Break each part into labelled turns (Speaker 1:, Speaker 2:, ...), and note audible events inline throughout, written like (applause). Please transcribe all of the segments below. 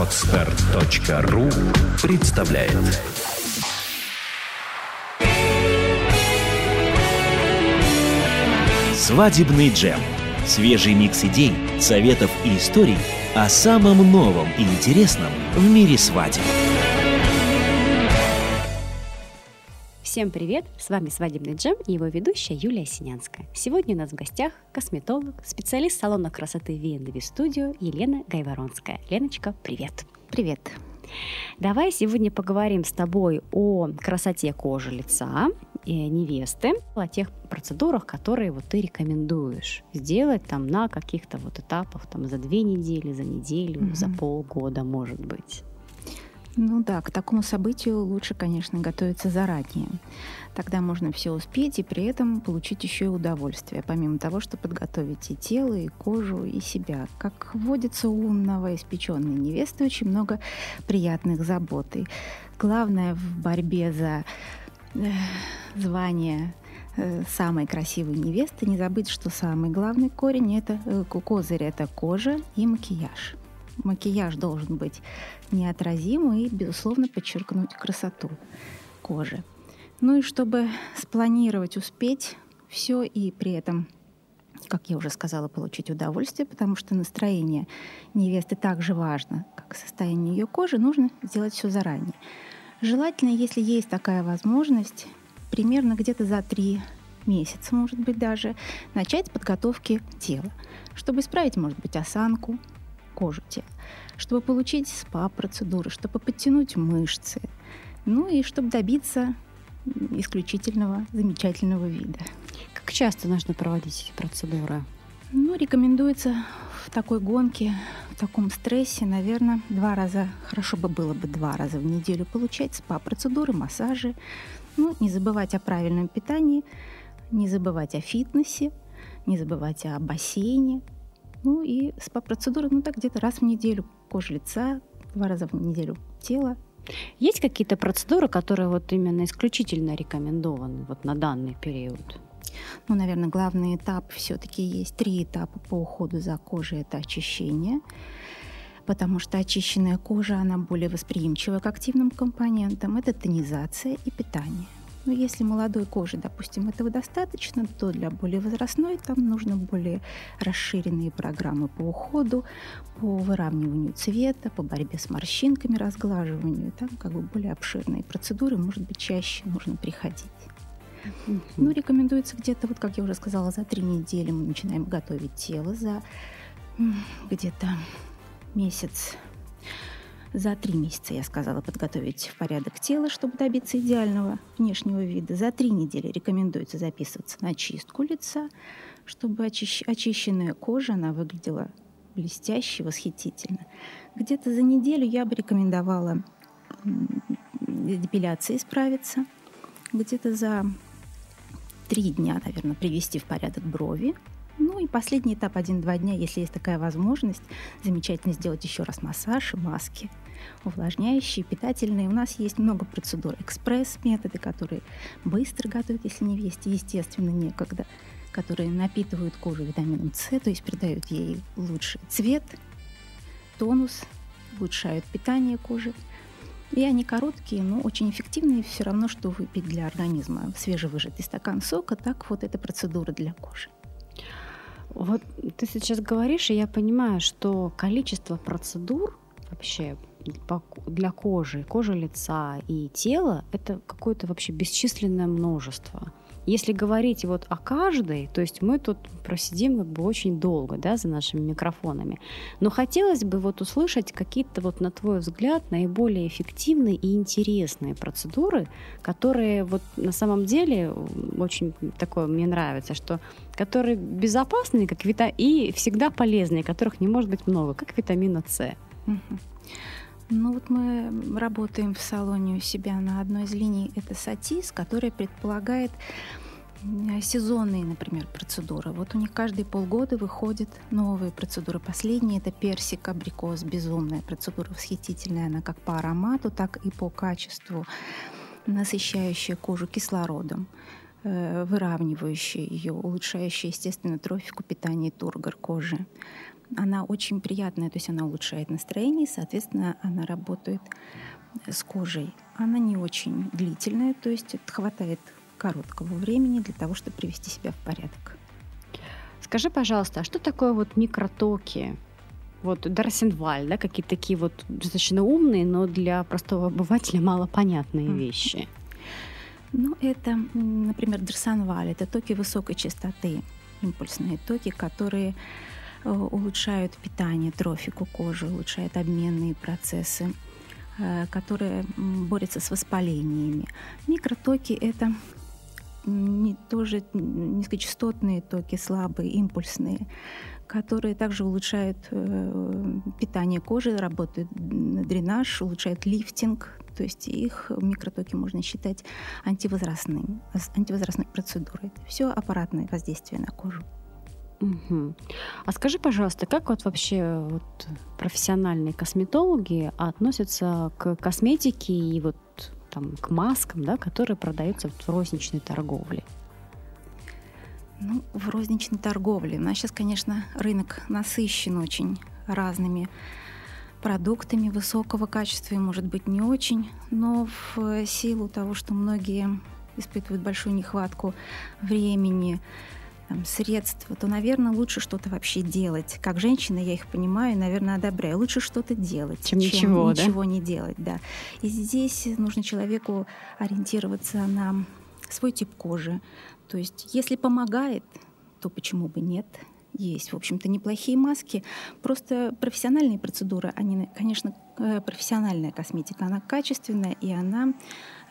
Speaker 1: Отстар.ру представляет Свадебный джем. Свежий микс идей, советов и историй о самом новом и интересном в мире свадеб.
Speaker 2: Всем привет! С вами «Свадебный джем» и его ведущая Юлия Синянская. Сегодня у нас в гостях косметолог, специалист салона красоты V&V Studio Елена Гайворонская. Леночка, привет!
Speaker 3: Привет!
Speaker 2: Давай сегодня поговорим с тобой о красоте кожи лица и невесты, о тех процедурах, которые вот ты рекомендуешь сделать там на каких-то вот этапах, там за две недели, за неделю, mm-hmm. за полгода, может быть.
Speaker 3: Ну да, к такому событию лучше, конечно, готовиться заранее. Тогда можно все успеть и при этом получить еще и удовольствие, помимо того, что подготовить и тело, и кожу, и себя. Как водится у умного, испеченной невесты, очень много приятных забот. И главное в борьбе за э, звание э, самой красивой невесты не забыть, что самый главный корень это э, козырь это кожа и макияж макияж должен быть неотразим и, безусловно, подчеркнуть красоту кожи. Ну и чтобы спланировать, успеть все и при этом как я уже сказала, получить удовольствие, потому что настроение невесты так же важно, как состояние ее кожи, нужно сделать все заранее. Желательно, если есть такая возможность, примерно где-то за три месяца, может быть, даже, начать подготовки тела, чтобы исправить, может быть, осанку, кожу тела, чтобы получить СПА-процедуры, чтобы подтянуть мышцы, ну и чтобы добиться исключительного замечательного вида.
Speaker 2: Как часто нужно проводить эти процедуры?
Speaker 3: Ну, рекомендуется в такой гонке, в таком стрессе, наверное, два раза, хорошо бы было бы два раза в неделю получать СПА-процедуры, массажи. Ну, не забывать о правильном питании, не забывать о фитнесе, не забывать о бассейне, ну и СПА-процедуры, ну так где-то раз в неделю кожа лица, два раза в неделю тело.
Speaker 2: Есть какие-то процедуры, которые вот именно исключительно рекомендованы вот на данный период?
Speaker 3: Ну, наверное, главный этап все-таки есть три этапа по уходу за кожей. Это очищение, потому что очищенная кожа, она более восприимчива к активным компонентам. Это тонизация и питание. Но если молодой кожи, допустим, этого достаточно, то для более возрастной там нужно более расширенные программы по уходу, по выравниванию цвета, по борьбе с морщинками, разглаживанию. Там как бы более обширные процедуры, может быть, чаще нужно приходить. Mm-hmm. Ну, рекомендуется где-то, вот как я уже сказала, за три недели мы начинаем готовить тело, за где-то месяц за три месяца, я сказала, подготовить в порядок тела, чтобы добиться идеального внешнего вида. За три недели рекомендуется записываться на чистку лица, чтобы очищ... очищенная кожа, она выглядела блестяще, восхитительно. Где-то за неделю я бы рекомендовала депиляцией справиться. Где-то за три дня, наверное, привести в порядок брови, ну и последний этап один-два дня, если есть такая возможность, замечательно сделать еще раз массаж и маски увлажняющие, питательные. У нас есть много процедур. Экспресс-методы, которые быстро готовят, если не есть, естественно, некогда, которые напитывают кожу витамином С, то есть придают ей лучший цвет, тонус, улучшают питание кожи. И они короткие, но очень эффективные, все равно, что выпить для организма свежевыжатый стакан сока, так вот эта процедура для кожи.
Speaker 2: Вот ты сейчас говоришь, и я понимаю, что количество процедур вообще для кожи, кожи лица и тела это какое-то вообще бесчисленное множество. Если говорить вот о каждой, то есть мы тут просидим как бы очень долго, да, за нашими микрофонами. Но хотелось бы вот услышать какие-то вот на твой взгляд наиболее эффективные и интересные процедуры, которые вот на самом деле очень такое мне нравится, что которые безопасные, как вита и всегда полезные, которых не может быть много, как витамина С.
Speaker 3: Ну вот мы работаем в салоне у себя на одной из линий. Это сатис, которая предполагает сезонные, например, процедуры. Вот у них каждые полгода выходят новые процедуры. Последняя это персик, абрикос, безумная процедура, восхитительная. Она как по аромату, так и по качеству, насыщающая кожу кислородом э, выравнивающая ее, улучшающая, естественно, трофику питания и тургор кожи. Она очень приятная, то есть она улучшает настроение, соответственно, она работает с кожей. Она не очень длительная, то есть хватает короткого времени для того, чтобы привести себя в порядок.
Speaker 2: Скажи, пожалуйста, а что такое вот микротоки? Вот Дарсенваль, да, какие-то такие вот достаточно умные, но для простого обывателя малопонятные вещи.
Speaker 3: Ну, это, например, Дарсенваль, это токи высокой частоты, импульсные токи, которые улучшают питание, трофику кожи, улучшают обменные процессы, э, которые борются с воспалениями. Микротоки — это не, тоже низкочастотные токи, слабые, импульсные, которые также улучшают э, питание кожи, работают дренаж, улучшают лифтинг, то есть их микротоки можно считать антивозрастными, антивозрастной процедурой. Это все аппаратное воздействие на кожу.
Speaker 2: Угу. А скажи, пожалуйста, как вот вообще вот профессиональные косметологи относятся к косметике и вот там, к маскам, да, которые продаются в розничной торговле?
Speaker 3: Ну, в розничной торговле. У нас сейчас, конечно, рынок насыщен очень разными продуктами высокого качества и, может быть, не очень, но в силу того, что многие испытывают большую нехватку времени, там, средств, то, наверное, лучше что-то вообще делать. Как женщина, я их понимаю и, наверное, одобряю. Лучше что-то делать,
Speaker 2: чем, чем ничего,
Speaker 3: ничего да? не делать. Да. И здесь нужно человеку ориентироваться на свой тип кожи. То есть, если помогает, то почему бы нет? Есть, в общем-то, неплохие маски. Просто профессиональные процедуры, они, конечно, э, профессиональная косметика, она качественная, и она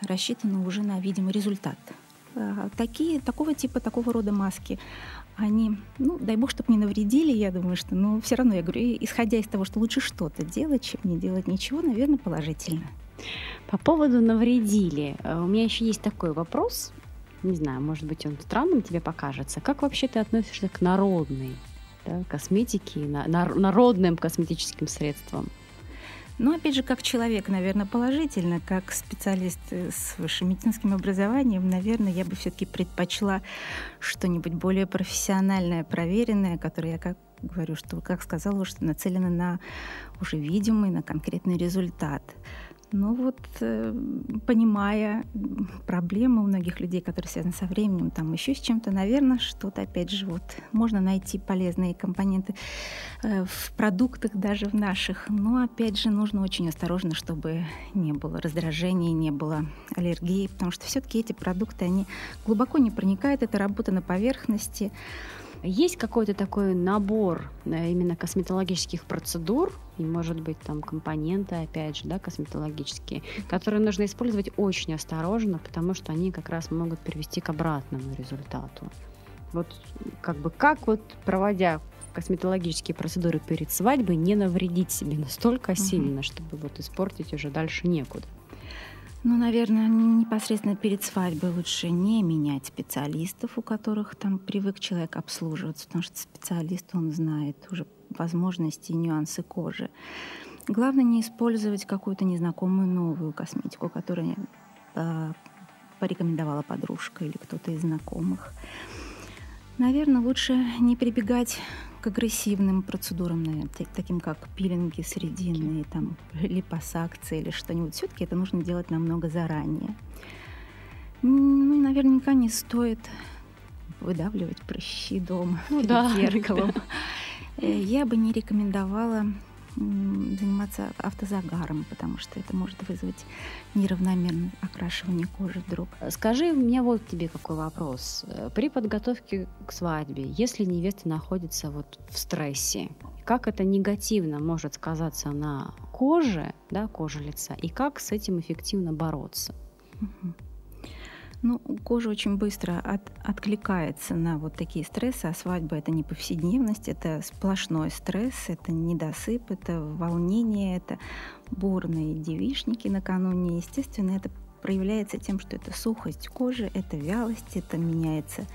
Speaker 3: рассчитана уже на видимый результат. Такие, такого типа, такого рода маски, они, ну, дай бог, чтобы не навредили, я думаю, что, но все равно, я говорю, исходя из того, что лучше что-то делать, чем не делать ничего, наверное, положительно.
Speaker 2: По поводу навредили, э, у меня еще есть такой вопрос, не знаю, может быть, он странным тебе покажется. Как вообще ты относишься к народной да, косметике, на, народным косметическим средствам?
Speaker 3: Ну, опять же, как человек, наверное, положительно, как специалист с высшим медицинским образованием, наверное, я бы все-таки предпочла что-нибудь более профессиональное, проверенное, которое я как говорю, что, как сказала, что нацелено на уже видимый, на конкретный результат. Ну вот, э, понимая проблемы у многих людей, которые связаны со временем, там еще с чем-то, наверное, что-то, опять же, вот можно найти полезные компоненты э, в продуктах даже в наших. Но, опять же, нужно очень осторожно, чтобы не было раздражения, не было аллергии, потому что все-таки эти продукты, они глубоко не проникают, это работа на поверхности.
Speaker 2: Есть какой-то такой набор э, именно косметологических процедур, и, может быть, там компоненты, опять же, да, косметологические, которые нужно использовать очень осторожно, потому что они как раз могут привести к обратному результату. Вот как бы как вот проводя косметологические процедуры перед свадьбой не навредить себе настолько сильно, чтобы вот испортить уже дальше некуда.
Speaker 3: Ну, наверное, непосредственно перед свадьбой лучше не менять специалистов, у которых там привык человек обслуживаться, потому что специалист, он знает уже возможности и нюансы кожи. Главное не использовать какую-то незнакомую новую косметику, которую э, порекомендовала подружка или кто-то из знакомых. Наверное, лучше не прибегать к агрессивным процедурам, таким как пилинги срединные, там, (laughs) липосакции или что-нибудь. Все-таки это нужно делать намного заранее. Ну, наверняка не стоит выдавливать прыщи дома
Speaker 2: ну, перед да. (laughs)
Speaker 3: зеркалом. Э, я бы не рекомендовала заниматься автозагаром, потому что это может вызвать неравномерное окрашивание кожи вдруг.
Speaker 2: Скажи, у меня вот тебе какой вопрос. При подготовке к свадьбе, если невеста находится вот в стрессе, как это негативно может сказаться на коже, да, коже лица, и как с этим эффективно бороться?
Speaker 3: Угу. Ну, кожа очень быстро от, откликается на вот такие стрессы, а свадьба это не повседневность, это сплошной стресс, это недосып, это волнение, это бурные девишники накануне. Естественно, это проявляется тем, что это сухость кожи, это вялость, это меняется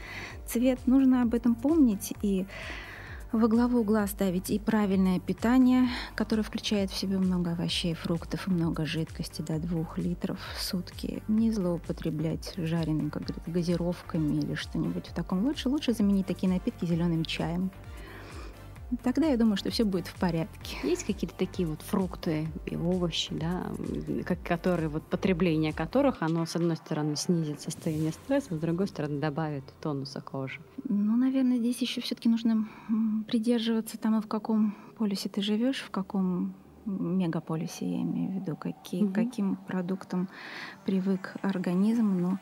Speaker 3: цвет. Нужно об этом помнить и во главу угла ставить и правильное питание, которое включает в себя много овощей, фруктов и много жидкости до 2 литров в сутки. Не злоупотреблять жареным, как говорят, газировками или что-нибудь в таком. Лучше, лучше заменить такие напитки зеленым чаем. Тогда я думаю, что все будет в порядке.
Speaker 2: Есть какие-то такие вот фрукты и овощи, да, как, которые вот потребление которых, оно с одной стороны снизит состояние стресса, с другой стороны добавит тонуса кожи?
Speaker 3: Ну, наверное, здесь еще все-таки нужно придерживаться тому, в каком полюсе ты живешь, в каком мегаполисе, я имею в виду, какие, угу. каким продуктом привык организм, но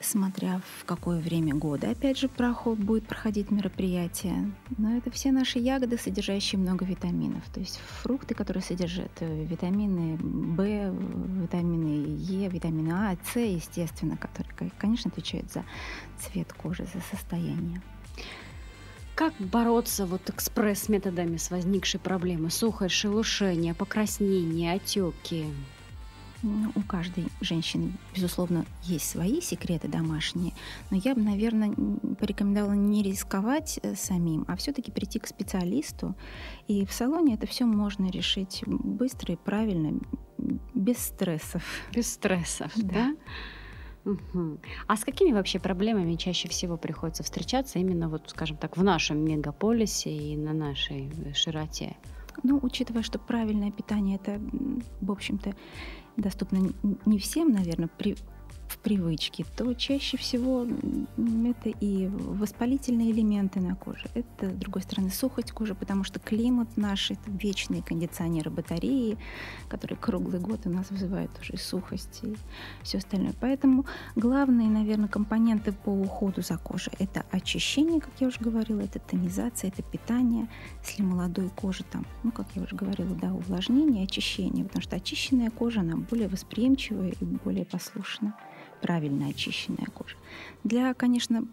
Speaker 3: смотря в какое время года, опять же, проход будет проходить мероприятие. Но это все наши ягоды, содержащие много витаминов. То есть фрукты, которые содержат э, витамины В, витамины Е, витамины А, С, естественно, которые, конечно, отвечают за цвет кожи, за состояние.
Speaker 2: Как бороться вот экспресс-методами с возникшей проблемой? Сухость, шелушение, покраснение, отеки?
Speaker 3: У каждой женщины, безусловно, есть свои секреты домашние, но я бы, наверное, порекомендовала не рисковать э, самим, а все-таки прийти к специалисту. И в салоне это все можно решить быстро и правильно, без стрессов.
Speaker 2: Без стрессов, да? да? Угу. А с какими вообще проблемами чаще всего приходится встречаться именно вот, скажем так, в нашем мегаполисе и на нашей широте?
Speaker 3: Ну, учитывая, что правильное питание это, в общем-то, доступно не всем, наверное, при, в привычке, то чаще всего это и воспалительные элементы на коже. Это, с другой стороны, сухость кожи, потому что климат наш — это вечные кондиционеры батареи, которые круглый год у нас вызывают уже сухость и все остальное. Поэтому главные, наверное, компоненты по уходу за кожей — это очищение, как я уже говорила, это тонизация, это питание. Если молодой кожи там, ну, как я уже говорила, да, увлажнение, очищение, потому что очищенная кожа, она более восприимчивая и более послушная правильно очищенная кожа. Для, конечно,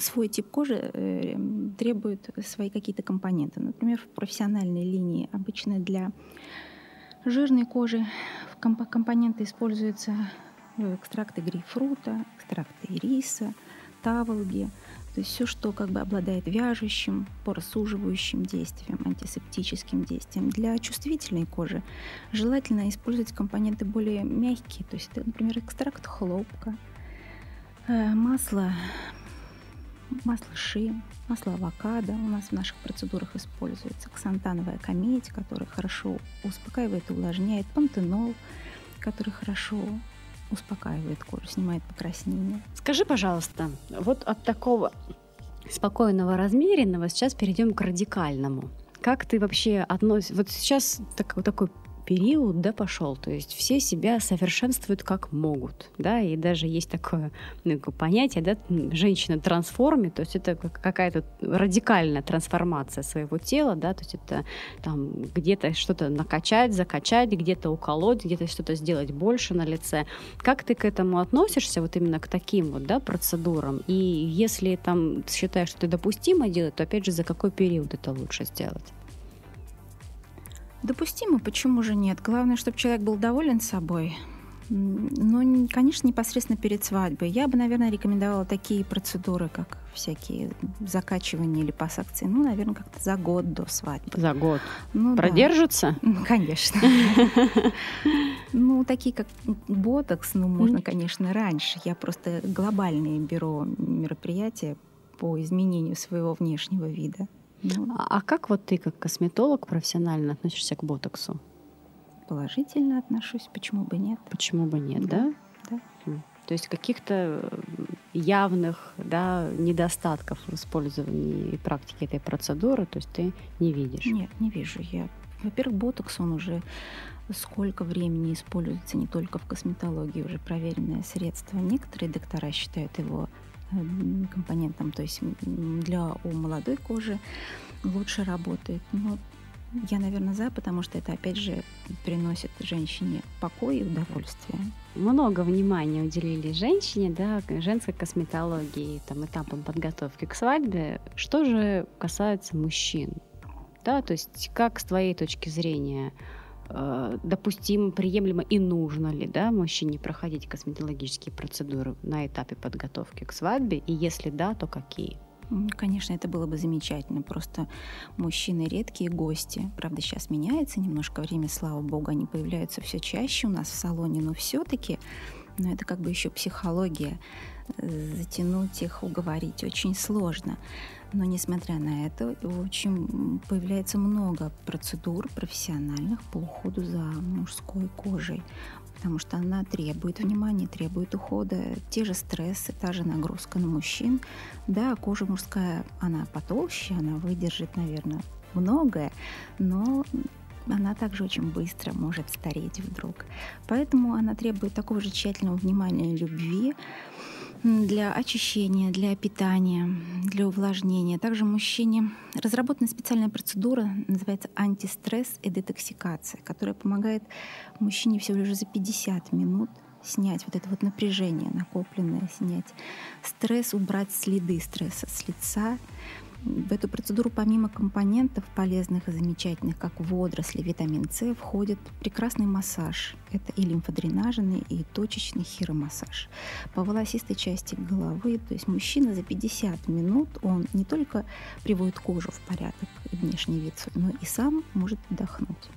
Speaker 3: свой тип кожи э, требует свои какие-то компоненты. Например, в профессиональной линии обычно для жирной кожи компоненты используются э, экстракты грейпфрута, экстракты ириса, таволги – то есть все, что как бы обладает вяжущим, поросуживающим действием, антисептическим действием. Для чувствительной кожи желательно использовать компоненты более мягкие. То есть это, например, экстракт хлопка, э, масло, масло ши, масло авокадо. У нас в наших процедурах используется ксантановая камедь, которая хорошо успокаивает и увлажняет, пантенол, который хорошо успокаивает кожу, снимает покраснение.
Speaker 2: Скажи, пожалуйста, вот от такого спокойного, размеренного сейчас перейдем к радикальному. Как ты вообще относишься? Вот сейчас так, такой период, да, пошел. То есть все себя совершенствуют как могут, да, и даже есть такое ну, понятие, да, женщина-трансформе, то есть это какая-то радикальная трансформация своего тела, да, то есть это там где-то что-то накачать, закачать, где-то уколоть, где-то что-то сделать больше на лице. Как ты к этому относишься, вот именно к таким вот, да, процедурам? И если там считаешь, что это допустимо делать, то опять же, за какой период это лучше сделать?
Speaker 3: Допустимо, почему же нет? Главное, чтобы человек был доволен собой. Но, конечно, непосредственно перед свадьбой. Я бы, наверное, рекомендовала такие процедуры, как всякие закачивания или пассакции, ну, наверное, как-то за год до свадьбы.
Speaker 2: За год? Ну, Продержится?
Speaker 3: Да. Конечно. (laughs) Ну, такие как ботокс, ну, можно, конечно, раньше. Я просто глобальные беру мероприятия по изменению своего внешнего вида.
Speaker 2: Ну, а, а как вот ты, как косметолог профессионально относишься к ботоксу?
Speaker 3: Положительно отношусь, почему бы нет?
Speaker 2: Почему бы нет, да?
Speaker 3: Да.
Speaker 2: да. То есть каких-то явных да, недостатков в использовании и практике этой процедуры, то есть ты не видишь?
Speaker 3: Нет, не вижу. Я, во-первых, ботокс, он уже сколько времени используется не только в косметологии, уже проверенное средство. Некоторые доктора считают его компонентом, то есть для у молодой кожи лучше работает. Но я, наверное, за, потому что это, опять же, приносит женщине покой и удовольствие.
Speaker 2: Много внимания уделили женщине, да, женской косметологии, там, этапам подготовки к свадьбе. Что же касается мужчин? Да, то есть как с твоей точки зрения Э, допустимо, приемлемо и нужно ли да, мужчине проходить косметологические процедуры на этапе подготовки к свадьбе, и если да, то какие?
Speaker 3: Конечно, это было бы замечательно. Просто мужчины редкие гости. Правда, сейчас меняется немножко время, слава богу, они появляются все чаще у нас в салоне, но все-таки, но это как бы еще психология затянуть их, уговорить очень сложно. Но несмотря на это, очень появляется много процедур профессиональных по уходу за мужской кожей потому что она требует внимания, требует ухода. Те же стрессы, та же нагрузка на мужчин. Да, кожа мужская, она потолще, она выдержит, наверное, многое, но она также очень быстро может стареть вдруг. Поэтому она требует такого же тщательного внимания и любви, для очищения, для питания, для увлажнения. Также мужчине разработана специальная процедура, называется антистресс и детоксикация, которая помогает мужчине всего лишь за 50 минут снять вот это вот напряжение накопленное, снять стресс, убрать следы стресса с лица, в эту процедуру помимо компонентов полезных и замечательных, как водоросли, витамин С, входит прекрасный массаж. Это и лимфодренажный, и точечный хиромассаж. По волосистой части головы, то есть мужчина за 50 минут, он не только приводит кожу в порядок и внешний вид, но и сам может отдохнуть.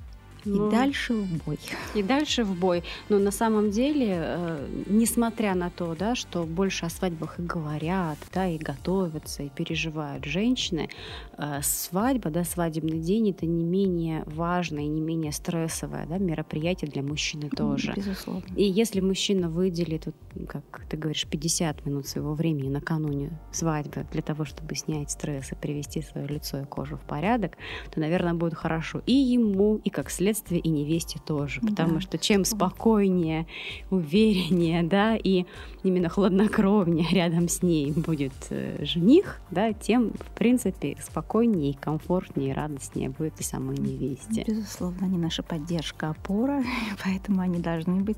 Speaker 3: Ну, и дальше в бой.
Speaker 2: И дальше в бой. Но на самом деле, э, несмотря на то, да, что больше о свадьбах и говорят, да, и готовятся, и переживают женщины, э, свадьба, да, свадебный день это не менее важное, не менее стрессовое да, мероприятие для мужчины тоже.
Speaker 3: Безусловно.
Speaker 2: И если мужчина выделит, вот, как ты говоришь, 50 минут своего времени накануне свадьбы для того, чтобы снять стресс и привести свое лицо и кожу в порядок, то, наверное, будет хорошо и ему, и как следствие следствие и невесте тоже, потому да. что чем спокойнее, увереннее, да, и именно хладнокровнее рядом с ней будет э, жених, да, тем, в принципе, спокойнее, комфортнее, радостнее будет и самой невесте.
Speaker 3: Безусловно, они наша поддержка, опора, (laughs) поэтому они должны быть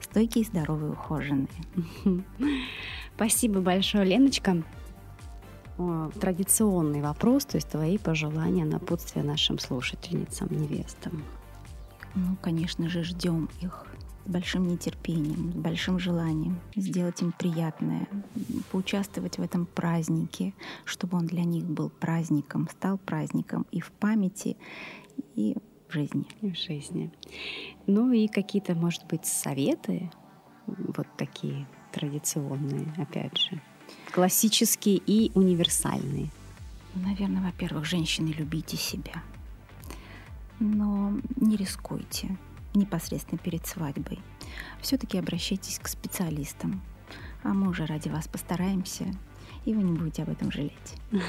Speaker 3: стойкие, здоровые, ухоженные. (laughs)
Speaker 2: Спасибо большое, Леночка традиционный вопрос, то есть твои пожелания, напутствия нашим слушательницам, невестам.
Speaker 3: Ну, конечно же, ждем их с большим нетерпением, с большим желанием сделать им приятное, поучаствовать в этом празднике, чтобы он для них был праздником, стал праздником и в памяти, и в жизни.
Speaker 2: И в жизни. Ну и какие-то, может быть, советы, вот такие традиционные, опять же, классические и универсальные.
Speaker 3: Наверное, во-первых, женщины, любите себя – но не рискуйте непосредственно перед свадьбой. Все-таки обращайтесь к специалистам, а мы уже ради вас постараемся, и вы не будете об этом жалеть. (laughs)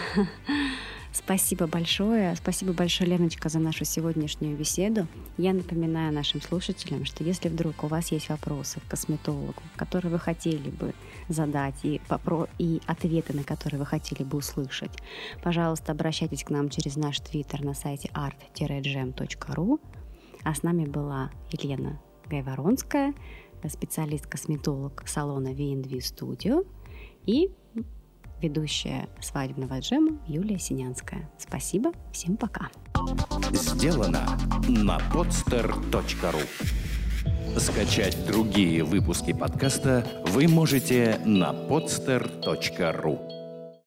Speaker 2: Спасибо большое. Спасибо большое, Леночка, за нашу сегодняшнюю беседу. Я напоминаю нашим слушателям, что если вдруг у вас есть вопросы к косметологу, которые вы хотели бы задать и, попро- и ответы на которые вы хотели бы услышать, пожалуйста, обращайтесь к нам через наш твиттер на сайте art-gem.ru. А с нами была Елена Гайворонская, специалист-косметолог салона V&V Studio и ведущая свадебного джема Юлия Синянская. Спасибо, всем пока.
Speaker 1: Сделано на podster.ru Скачать другие выпуски подкаста вы можете на podster.ru